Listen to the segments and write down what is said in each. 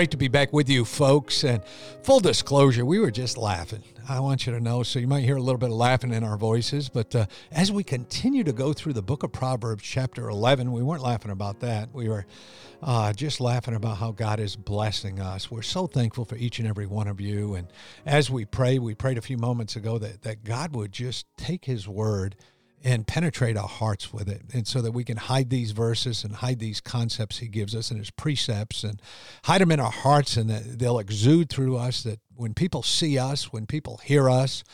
Great to be back with you, folks. And full disclosure, we were just laughing. I want you to know, so you might hear a little bit of laughing in our voices. But uh, as we continue to go through the book of Proverbs, chapter 11, we weren't laughing about that. We were uh, just laughing about how God is blessing us. We're so thankful for each and every one of you. And as we pray, we prayed a few moments ago that, that God would just take his word and penetrate our hearts with it. And so that we can hide these verses and hide these concepts he gives us and his precepts and hide them in our hearts and that they'll exude through us that when people see us, when people hear us,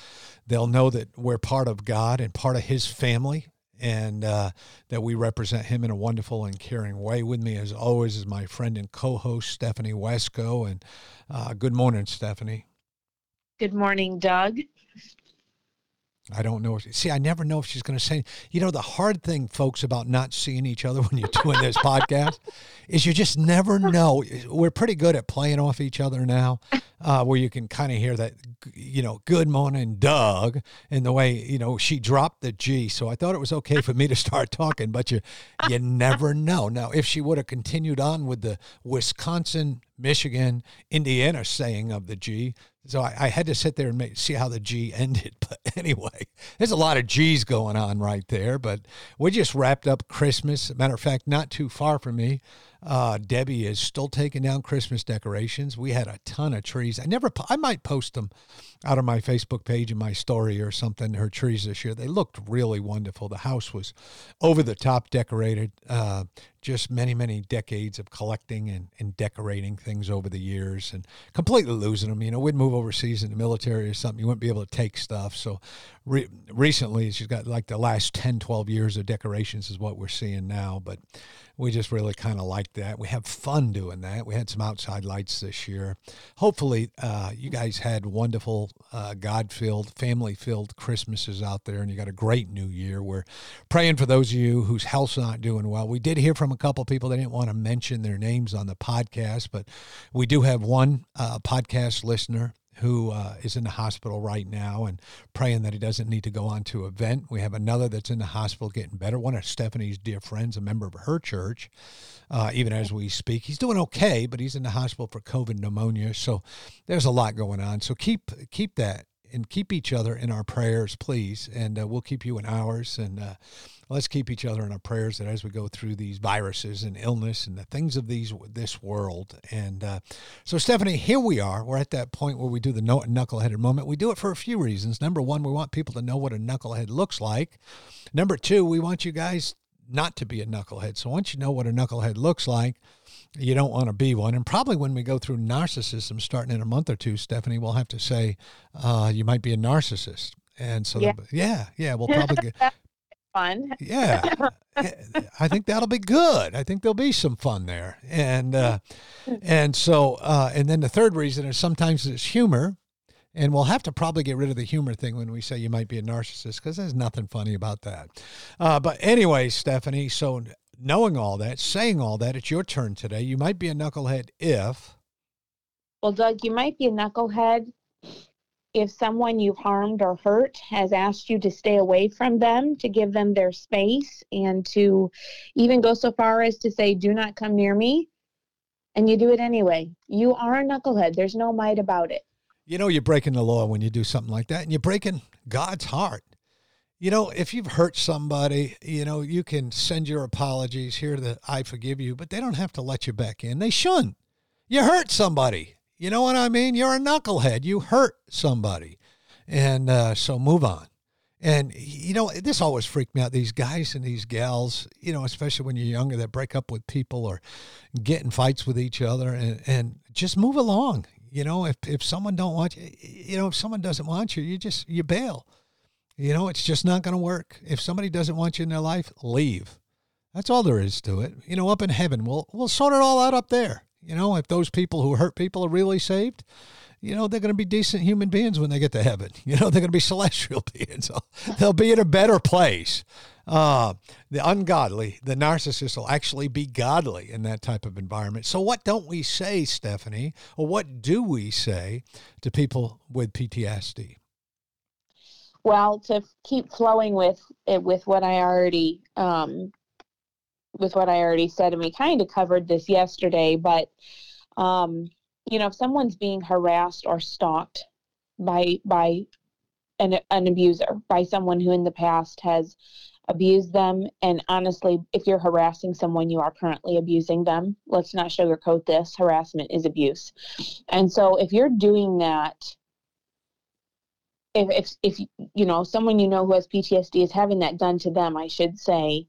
they'll know that we're part of God and part of his family and uh, that we represent him in a wonderful and caring way. With me, as always, is my friend and co host, Stephanie Wesco. And uh, good morning, Stephanie. Good morning, Doug. I don't know. See, I never know if she's going to say. You know, the hard thing, folks, about not seeing each other when you're doing this podcast is you just never know. We're pretty good at playing off each other now, uh, where you can kind of hear that, you know, good morning, Doug, and the way you know she dropped the G. So I thought it was okay for me to start talking, but you, you never know. Now, if she would have continued on with the Wisconsin, Michigan, Indiana saying of the G, so I, I, had to sit there and make, see how the G ended. But anyway, there's a lot of G's going on right there. But we just wrapped up Christmas. Matter of fact, not too far from me, uh, Debbie is still taking down Christmas decorations. We had a ton of trees. I never, I might post them out of my Facebook page and my story or something. Her trees this year, they looked really wonderful. The house was over the top decorated. Uh, just many, many decades of collecting and, and decorating things over the years and completely losing them. You know, we'd move overseas in the military or something, you wouldn't be able to take stuff. So re- recently, she's got like the last 10, 12 years of decorations is what we're seeing now. But we just really kind of like that. We have fun doing that. We had some outside lights this year. Hopefully, uh, you guys had wonderful, uh, God filled, family filled Christmases out there, and you got a great new year. We're praying for those of you whose health's not doing well. We did hear from a couple people they didn't want to mention their names on the podcast, but we do have one uh, podcast listener who uh, is in the hospital right now and praying that he doesn't need to go on to a vent. We have another that's in the hospital getting better. One of Stephanie's dear friends, a member of her church, uh, even as we speak. He's doing okay, but he's in the hospital for COVID pneumonia. So there's a lot going on. So keep keep that and keep each other in our prayers, please. And uh, we'll keep you in ours. And uh, let's keep each other in our prayers that as we go through these viruses and illness and the things of these this world. And uh, so, Stephanie, here we are. We're at that point where we do the knuckleheaded moment. We do it for a few reasons. Number one, we want people to know what a knucklehead looks like. Number two, we want you guys not to be a knucklehead. So once you know what a knucklehead looks like, you don't want to be one. And probably when we go through narcissism starting in a month or two, Stephanie, we'll have to say uh, you might be a narcissist. And so, yeah, yeah, yeah we'll probably get fun. yeah, I think that'll be good. I think there'll be some fun there. And uh, and so uh, and then the third reason is sometimes it's humor. And we'll have to probably get rid of the humor thing when we say you might be a narcissist because there's nothing funny about that. Uh, but anyway, Stephanie, so knowing all that, saying all that, it's your turn today. You might be a knucklehead if. Well, Doug, you might be a knucklehead if someone you've harmed or hurt has asked you to stay away from them, to give them their space, and to even go so far as to say, do not come near me, and you do it anyway. You are a knucklehead. There's no might about it. You know, you're breaking the law when you do something like that, and you're breaking God's heart. You know, if you've hurt somebody, you know, you can send your apologies here that I forgive you, but they don't have to let you back in. They shouldn't. You hurt somebody. You know what I mean? You're a knucklehead. You hurt somebody. And uh, so move on. And, you know, this always freaked me out. These guys and these gals, you know, especially when you're younger, that break up with people or get in fights with each other and, and just move along You know, if if someone don't want you, you know, if someone doesn't want you, you just you bail. You know, it's just not going to work. If somebody doesn't want you in their life, leave. That's all there is to it. You know, up in heaven, we'll we'll sort it all out up there. You know, if those people who hurt people are really saved, you know, they're going to be decent human beings when they get to heaven. You know, they're going to be celestial beings. They'll be in a better place. Uh, the ungodly, the narcissist will actually be godly in that type of environment. So, what don't we say, Stephanie, or what do we say to people with PTSD? Well, to keep flowing with it, with what I already um, with what I already said, and we kind of covered this yesterday, but um, you know, if someone's being harassed or stalked by by an, an abuser, by someone who in the past has abused them, and honestly, if you're harassing someone, you are currently abusing them. Let's not sugarcoat this. Harassment is abuse, and so if you're doing that. If, if, if you know someone you know who has PTSD is having that done to them, I should say,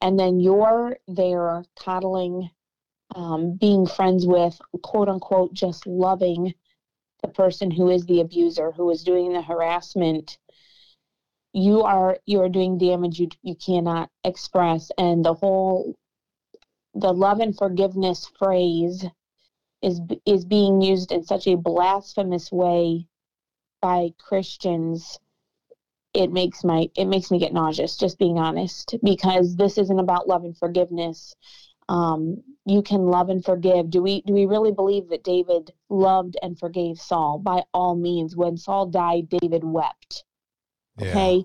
and then you're there coddling, um, being friends with, quote unquote, just loving the person who is the abuser, who is doing the harassment, you are you are doing damage you you cannot express, and the whole the love and forgiveness phrase is is being used in such a blasphemous way by Christians it makes my it makes me get nauseous just being honest because this isn't about love and forgiveness. Um, you can love and forgive. Do we do we really believe that david loved and forgave saul? By all means. When saul died david wept. Okay? Yeah.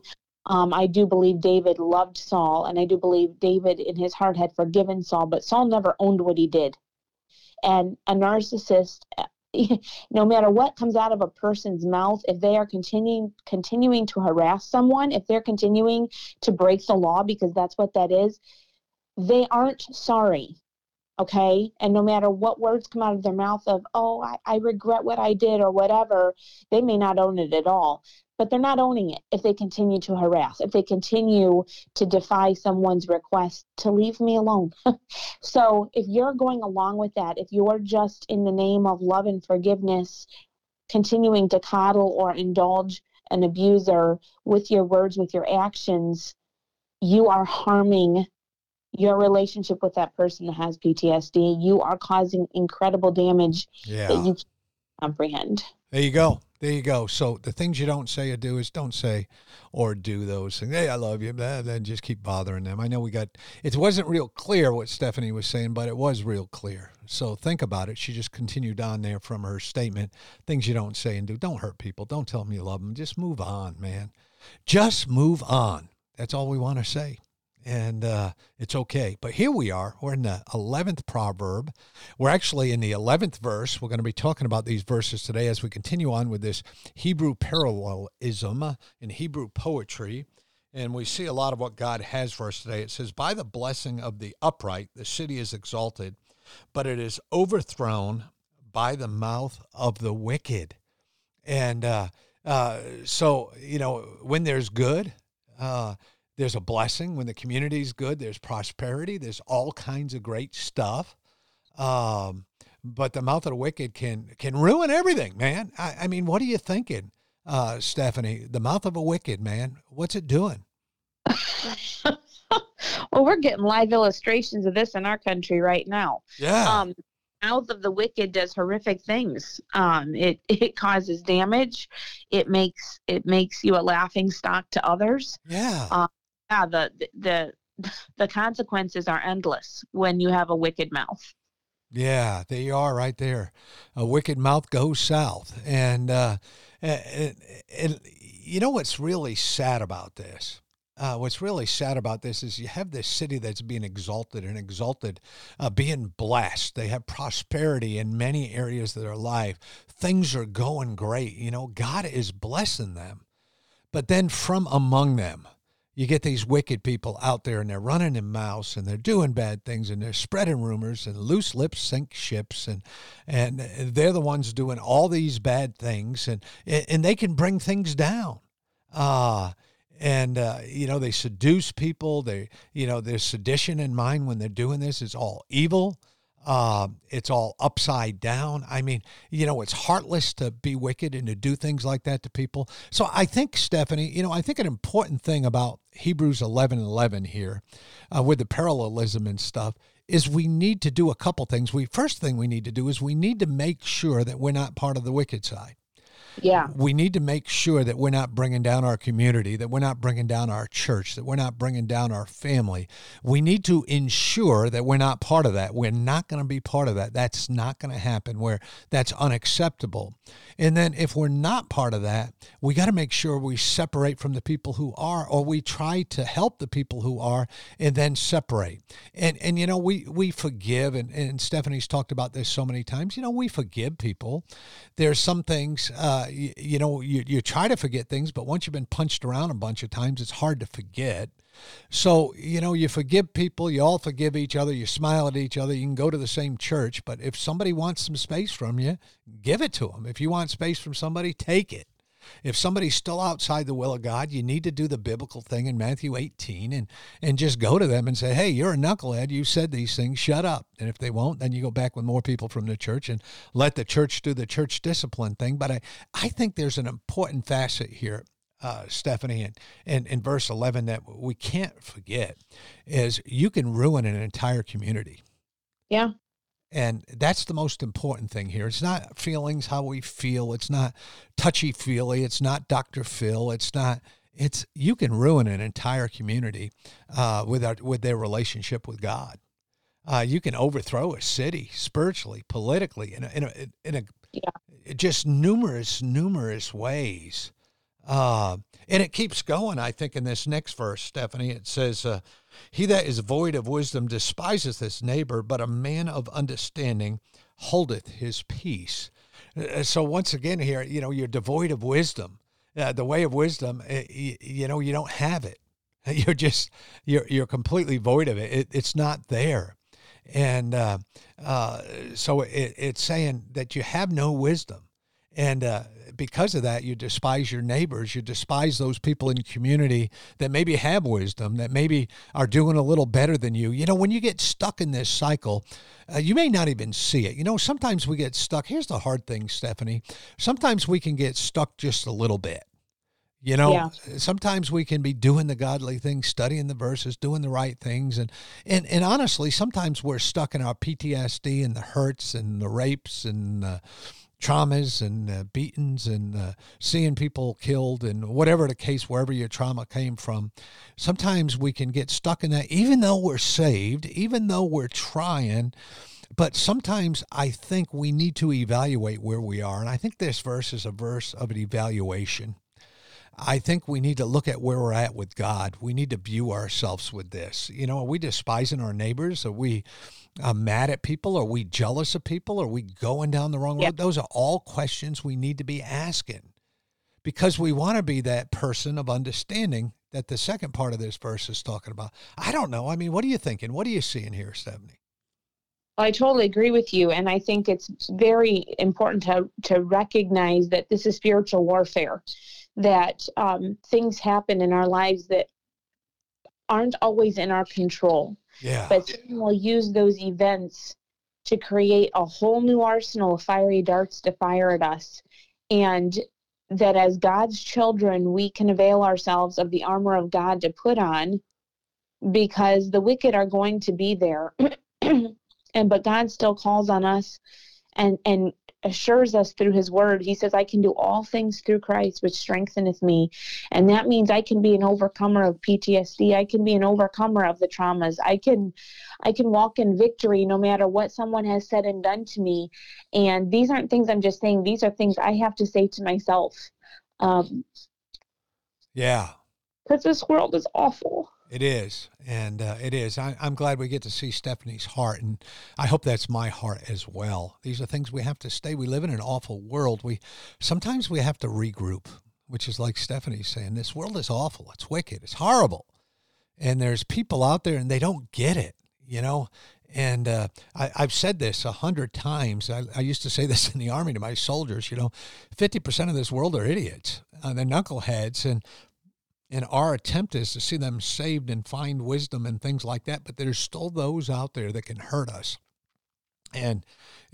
um, i do believe david loved saul and i do believe david in his heart had forgiven saul but saul never owned what he did. And a narcissist no matter what comes out of a person's mouth, if they are continuing continuing to harass someone, if they're continuing to break the law because that's what that is, they aren't sorry. Okay. And no matter what words come out of their mouth of, oh, I, I regret what I did or whatever, they may not own it at all but they're not owning it if they continue to harass, if they continue to defy someone's request to leave me alone. so if you're going along with that, if you're just in the name of love and forgiveness, continuing to coddle or indulge an abuser with your words, with your actions, you are harming your relationship with that person that has PTSD. You are causing incredible damage yeah. that you can't comprehend. There you go. There you go. So the things you don't say or do is don't say or do those things. Hey, I love you. Then just keep bothering them. I know we got it wasn't real clear what Stephanie was saying, but it was real clear. So think about it. She just continued on there from her statement. Things you don't say and do. Don't hurt people. Don't tell them you love them. Just move on, man. Just move on. That's all we want to say and uh, it's okay. But here we are. We're in the 11th proverb. We're actually in the 11th verse. We're going to be talking about these verses today as we continue on with this Hebrew parallelism in Hebrew poetry. And we see a lot of what God has for us today. It says, By the blessing of the upright, the city is exalted, but it is overthrown by the mouth of the wicked. And uh, uh, so, you know, when there's good, uh, there's a blessing when the community's good. There's prosperity. There's all kinds of great stuff. Um, but the mouth of the wicked can can ruin everything, man. I, I mean, what are you thinking, uh, Stephanie? The mouth of a wicked man. What's it doing? well, we're getting live illustrations of this in our country right now. Yeah. Um, mouth of the wicked does horrific things. Um, it it causes damage. It makes it makes you a laughing stock to others. Yeah. Um, yeah, the the the consequences are endless when you have a wicked mouth. Yeah, there you are, right there. A wicked mouth goes south, and uh, and, and you know what's really sad about this? Uh, what's really sad about this is you have this city that's being exalted and exalted, uh, being blessed. They have prosperity in many areas of their life. Things are going great. You know, God is blessing them. But then from among them, you get these wicked people out there and they're running their mouths and they're doing bad things and they're spreading rumors and loose lips sink ships and and they're the ones doing all these bad things and and they can bring things down. Uh and uh, you know they seduce people. They you know there's sedition in mind when they're doing this. It's all evil. Uh, it's all upside down. I mean, you know, it's heartless to be wicked and to do things like that to people. So I think, Stephanie, you know, I think an important thing about Hebrews 11 and 11 here uh, with the parallelism and stuff is we need to do a couple things. We first thing we need to do is we need to make sure that we're not part of the wicked side. Yeah. We need to make sure that we're not bringing down our community, that we're not bringing down our church, that we're not bringing down our family. We need to ensure that we're not part of that. We're not going to be part of that. That's not going to happen where that's unacceptable. And then if we're not part of that, we got to make sure we separate from the people who are or we try to help the people who are and then separate. And and you know, we we forgive and, and Stephanie's talked about this so many times. You know, we forgive people. There's some things uh, you, you, know, you, you try to forget things, but once you've been punched around a bunch of times, it's hard to forget. So, you know, you forgive people, you all forgive each other, you smile at each other, you can go to the same church, but if somebody wants some space from you, give it to them. If you want space from somebody, take it. If somebody's still outside the will of God, you need to do the biblical thing in Matthew 18 and and just go to them and say, "Hey, you're a knucklehead. You said these things. Shut up." And if they won't, then you go back with more people from the church and let the church do the church discipline thing. But I I think there's an important facet here uh, Stephanie, and, and in verse 11 that we can't forget is you can ruin an entire community. Yeah. And that's the most important thing here. It's not feelings, how we feel. It's not touchy feely. It's not Dr. Phil. It's not. It's you can ruin an entire community uh, with our, with their relationship with God. Uh, you can overthrow a city spiritually, politically, in a, in a, in a yeah. just numerous, numerous ways. Uh, and it keeps going, I think, in this next verse, Stephanie. It says, uh, He that is void of wisdom despiseth his neighbor, but a man of understanding holdeth his peace. Uh, so, once again, here, you know, you're devoid of wisdom. Uh, the way of wisdom, uh, you, you, know, you don't have it. You're just, you're, you're completely void of it. it it's not there. And uh, uh, so it, it's saying that you have no wisdom. And uh, because of that, you despise your neighbors. You despise those people in community that maybe have wisdom, that maybe are doing a little better than you. You know, when you get stuck in this cycle, uh, you may not even see it. You know, sometimes we get stuck. Here's the hard thing, Stephanie. Sometimes we can get stuck just a little bit. You know, yeah. sometimes we can be doing the godly things, studying the verses, doing the right things, and and and honestly, sometimes we're stuck in our PTSD and the hurts and the rapes and traumas and uh, beatings and uh, seeing people killed and whatever the case, wherever your trauma came from, sometimes we can get stuck in that, even though we're saved, even though we're trying. But sometimes I think we need to evaluate where we are. And I think this verse is a verse of an evaluation. I think we need to look at where we're at with God. We need to view ourselves with this. You know, are we despising our neighbors? Are we uh, mad at people? Are we jealous of people? Are we going down the wrong road? Those are all questions we need to be asking because we want to be that person of understanding that the second part of this verse is talking about. I don't know. I mean, what are you thinking? What are you seeing here, Stephanie? I totally agree with you, and I think it's very important to to recognize that this is spiritual warfare. That um, things happen in our lives that aren't always in our control. Yeah. But Satan will use those events to create a whole new arsenal of fiery darts to fire at us. And that as God's children, we can avail ourselves of the armor of God to put on because the wicked are going to be there. and but God still calls on us and and assures us through his word. He says, I can do all things through Christ, which strengtheneth me. And that means I can be an overcomer of PTSD. I can be an overcomer of the traumas. I can I can walk in victory no matter what someone has said and done to me. And these aren't things I'm just saying, these are things I have to say to myself. Um, yeah. Because this world is awful. It is, and uh, it is. I, am glad we get to see Stephanie's heart, and I hope that's my heart as well. These are things we have to stay. We live in an awful world. We sometimes we have to regroup, which is like Stephanie's saying. This world is awful. It's wicked. It's horrible, and there's people out there, and they don't get it. You know, and uh, I, have said this a hundred times. I, I, used to say this in the army to my soldiers. You know, fifty percent of this world are idiots. Uh, they're knuckleheads, and and our attempt is to see them saved and find wisdom and things like that. But there's still those out there that can hurt us. and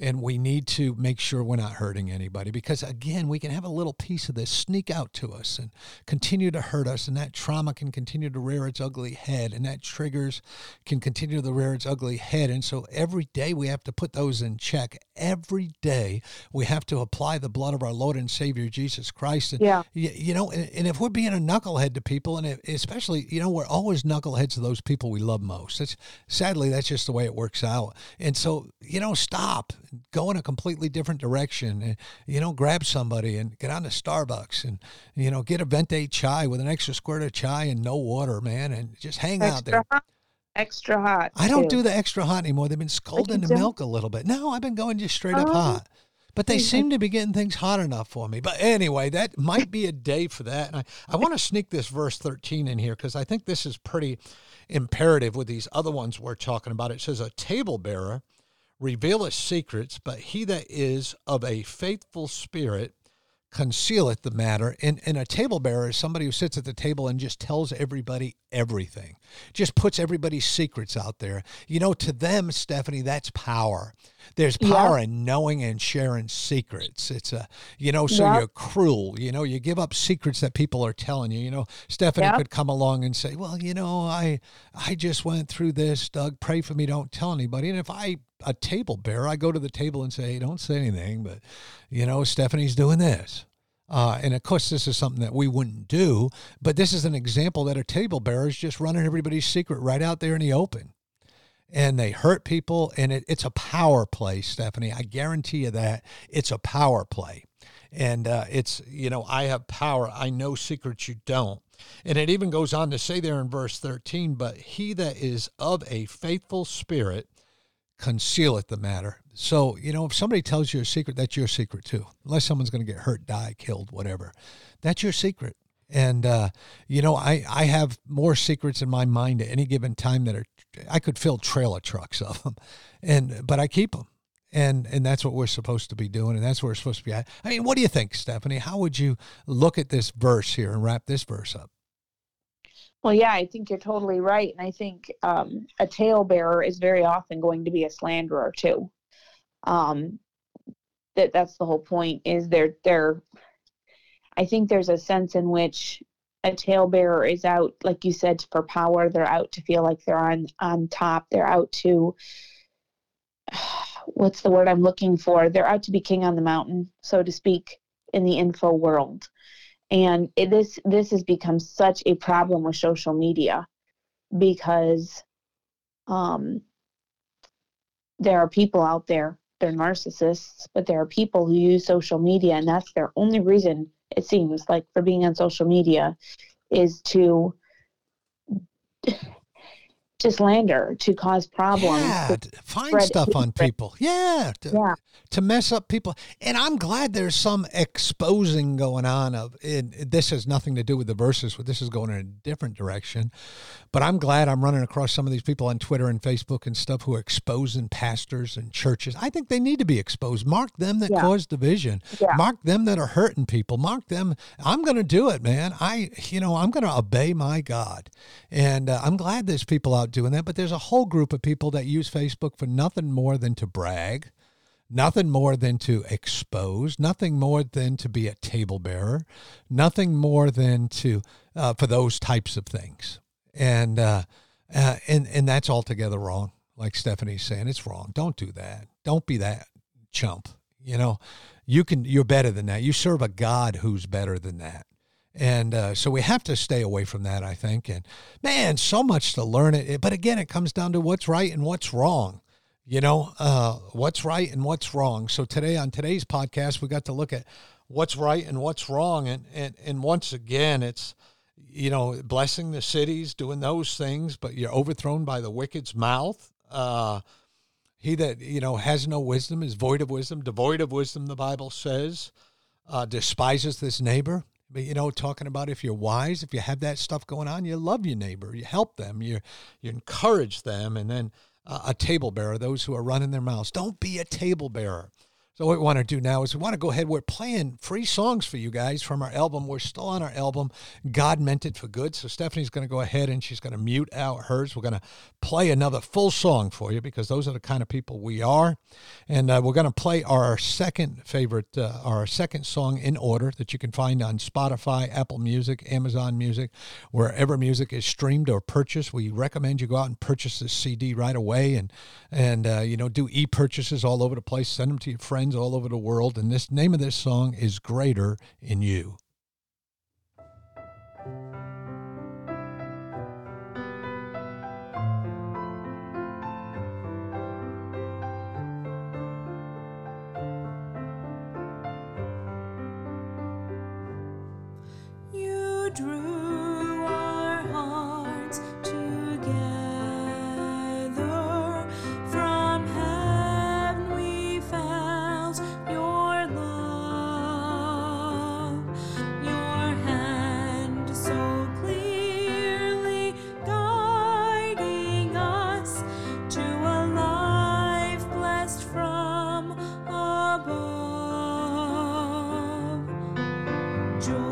and we need to make sure we're not hurting anybody because again we can have a little piece of this sneak out to us and continue to hurt us and that trauma can continue to rear its ugly head and that triggers can continue to rear its ugly head. And so every day we have to put those in check. Every day we have to apply the blood of our lord and savior jesus christ. And Yeah. you, you know and, and if we're being a knucklehead to people and it, especially you know we're always knuckleheads to those people we love most. That's sadly that's just the way it works out. And so you know stop go in a completely different direction and you know grab somebody and get on to starbucks and you know get a venti chai with an extra squirt of chai and no water man and just hang out there Extra hot. Extra hot. I don't too. do the extra hot anymore. They've been scalding the don't? milk a little bit. No, I've been going just straight up Oh. hot. But they seem to be getting things hot enough for me. But anyway, that might be a day for that. And I, I want to sneak this verse 13 in here because I think this is pretty imperative with these other ones we're talking about. It says, A table bearer revealeth secrets, but he that is of a faithful spirit concealeth the matter. And, and a table bearer is somebody who sits at the table and just tells everybody everything, just puts everybody's secrets out there. You know, to them, Stephanie, that's power. There's Yeah. power in knowing and sharing secrets. It's a, you know, so Yeah. you're cruel. You know, you give up secrets that people are telling you. You know, Stephanie Yeah. could come along and say, "Well, you know, I, I just went through this. Doug, pray for me. Don't tell anybody." And if I, a table bearer, I go to the table and say, "Hey, don't say anything," but, you know, Stephanie's doing this. Uh, and of course, this is something that we wouldn't do, but this is an example that a table bearer is just running everybody's secret right out there in the open and they hurt people and it, it's a power play stephanie. I guarantee you that it's a power play. And uh, it's you know i have power. I know secrets you don't. And it even goes on to say there in verse 13 but he that is of a faithful spirit concealeth the matter. So you know if somebody tells you a secret that's your secret too. Unless someone's going to get hurt die killed whatever. That's your secret. And uh, you know I, I have more secrets in my mind at any given time that are i could fill trailer trucks of them and but i keep them and and that's what we're supposed to be doing and that's where we're supposed to be at i mean what do you think stephanie how would you look at this verse here and wrap this verse up Well, yeah, I think you're totally right, and I think um, a talebearer is very often going to be a slanderer too. Um, that that's the whole point. Is they're they're. I think there's a sense in which a talebearer is out, like you said, for power. They're out to feel like they're on on top. They're out to. What's the word I'm looking for? They're out to be king on the mountain, so to speak, in the info world and it, this this has become such a problem with social media because um, there are people out there they're narcissists but there are people who use social media and that's their only reason it seems like for being on social media is to to slander to cause problems yeah find stuff on people yeah to, yeah to mess up people. And I'm glad there's some exposing going on of and this has nothing to do with the verses, but this is going in a different direction. But I'm glad I'm running across some of these people on Twitter and Facebook and stuff who are exposing pastors and churches. I think they need to be exposed. Mark them that Yeah. cause division. Yeah. Mark them that are hurting people. Mark them. I'm going to do it, man. I, you know, I'm going to obey my God. And uh, I'm glad there's people out doing that. But there's a whole group of people that use Facebook for nothing more than to brag nothing more than to expose, nothing more than to be a table bearer, nothing more than to uh, for those types of things, and uh, uh, and and that's altogether wrong. Like Stephanie's saying, it's wrong. Don't do that. Don't be that chump. You know, you can. You're better than that. You serve a God who's better than that. And uh, so we have to stay away from that, I think. And man, so much to learn. It. But again, it comes down to what's right and what's wrong you know? Uh, what's right and what's wrong. So today on today's podcast we got to look at what's right and what's wrong. And and, and once again it's you know blessing the cities doing those things but you're overthrown by the wicked's mouth. Uh, he that you know has no wisdom is void of wisdom devoid of wisdom the bible says uh, despises this neighbor but you know talking about if you're wise if you have that stuff going on you love your neighbor you help them you you encourage them and then uh, a table bearer those who are running their mouths. Don't be a table bearer So what we want to do now is we want to go ahead. We're playing free songs for you guys from our album. We're still on our album, God Meant It for Good. So Stephanie's going to go ahead and she's going to mute out hers. We're going to play another full song for you because those are the kind of people we are. And uh, we're going to play our second favorite, uh, our second song in order that you can find on Spotify, Apple Music, Amazon Music, wherever music is streamed or purchased. We recommend you go out and purchase this CD right away and and uh, you know do e-purchases all over the place. Send them to your friends all over the world. And this name of this song is Greater in You. Joy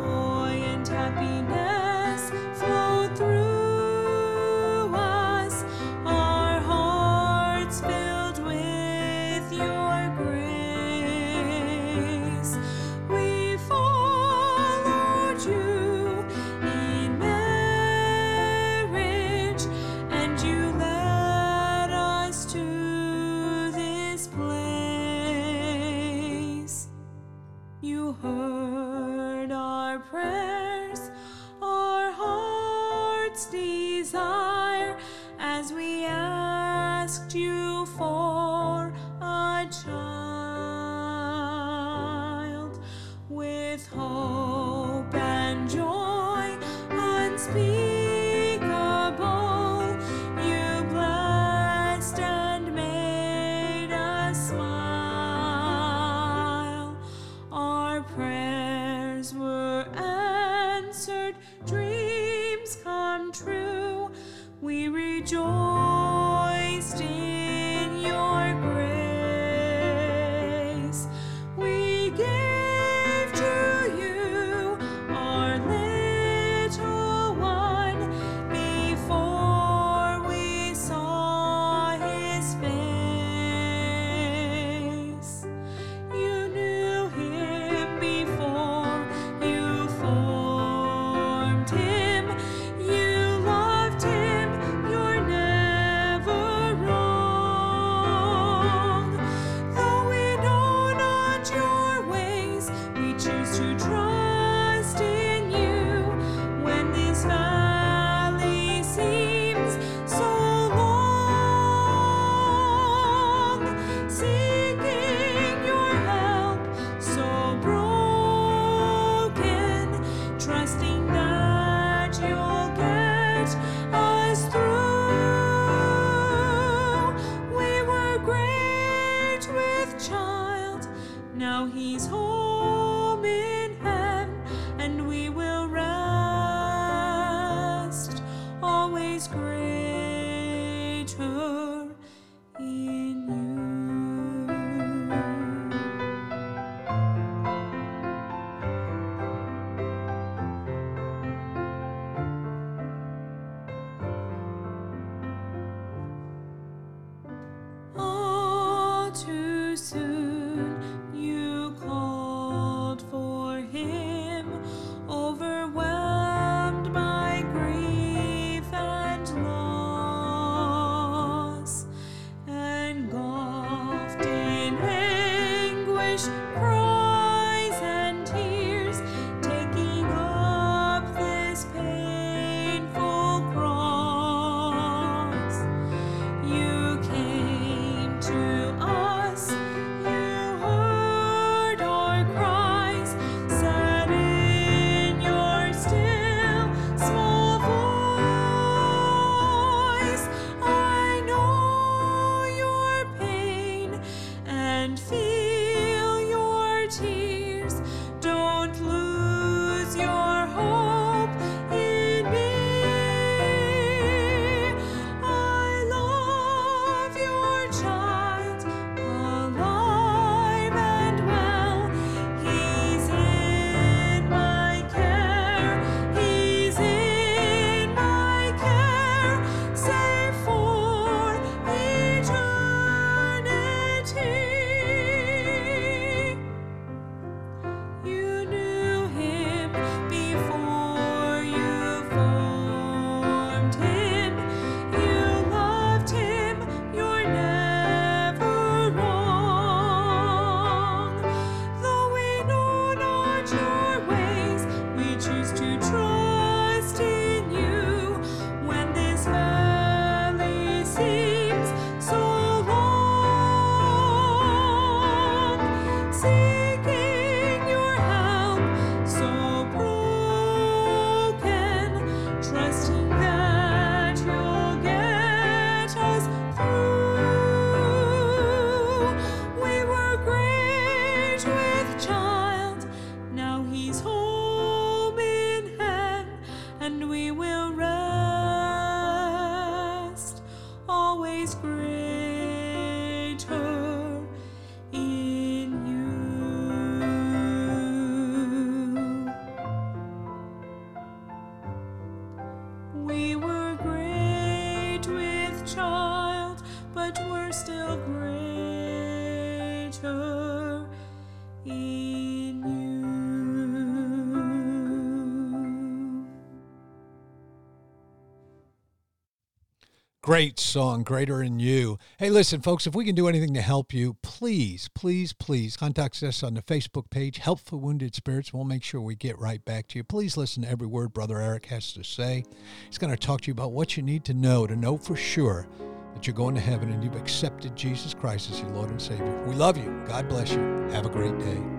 Great song, Greater in You. Hey, listen, folks, if we can do anything to help you, please, please, please contact us on the Facebook page, Help for Wounded Spirits. We'll make sure we get right back to you. Please listen to every word Brother Eric has to say. He's going to talk to you about what you need to know to know for sure that you're going to heaven and you've accepted Jesus Christ as your Lord and Savior. We love you. God bless you. Have a great day.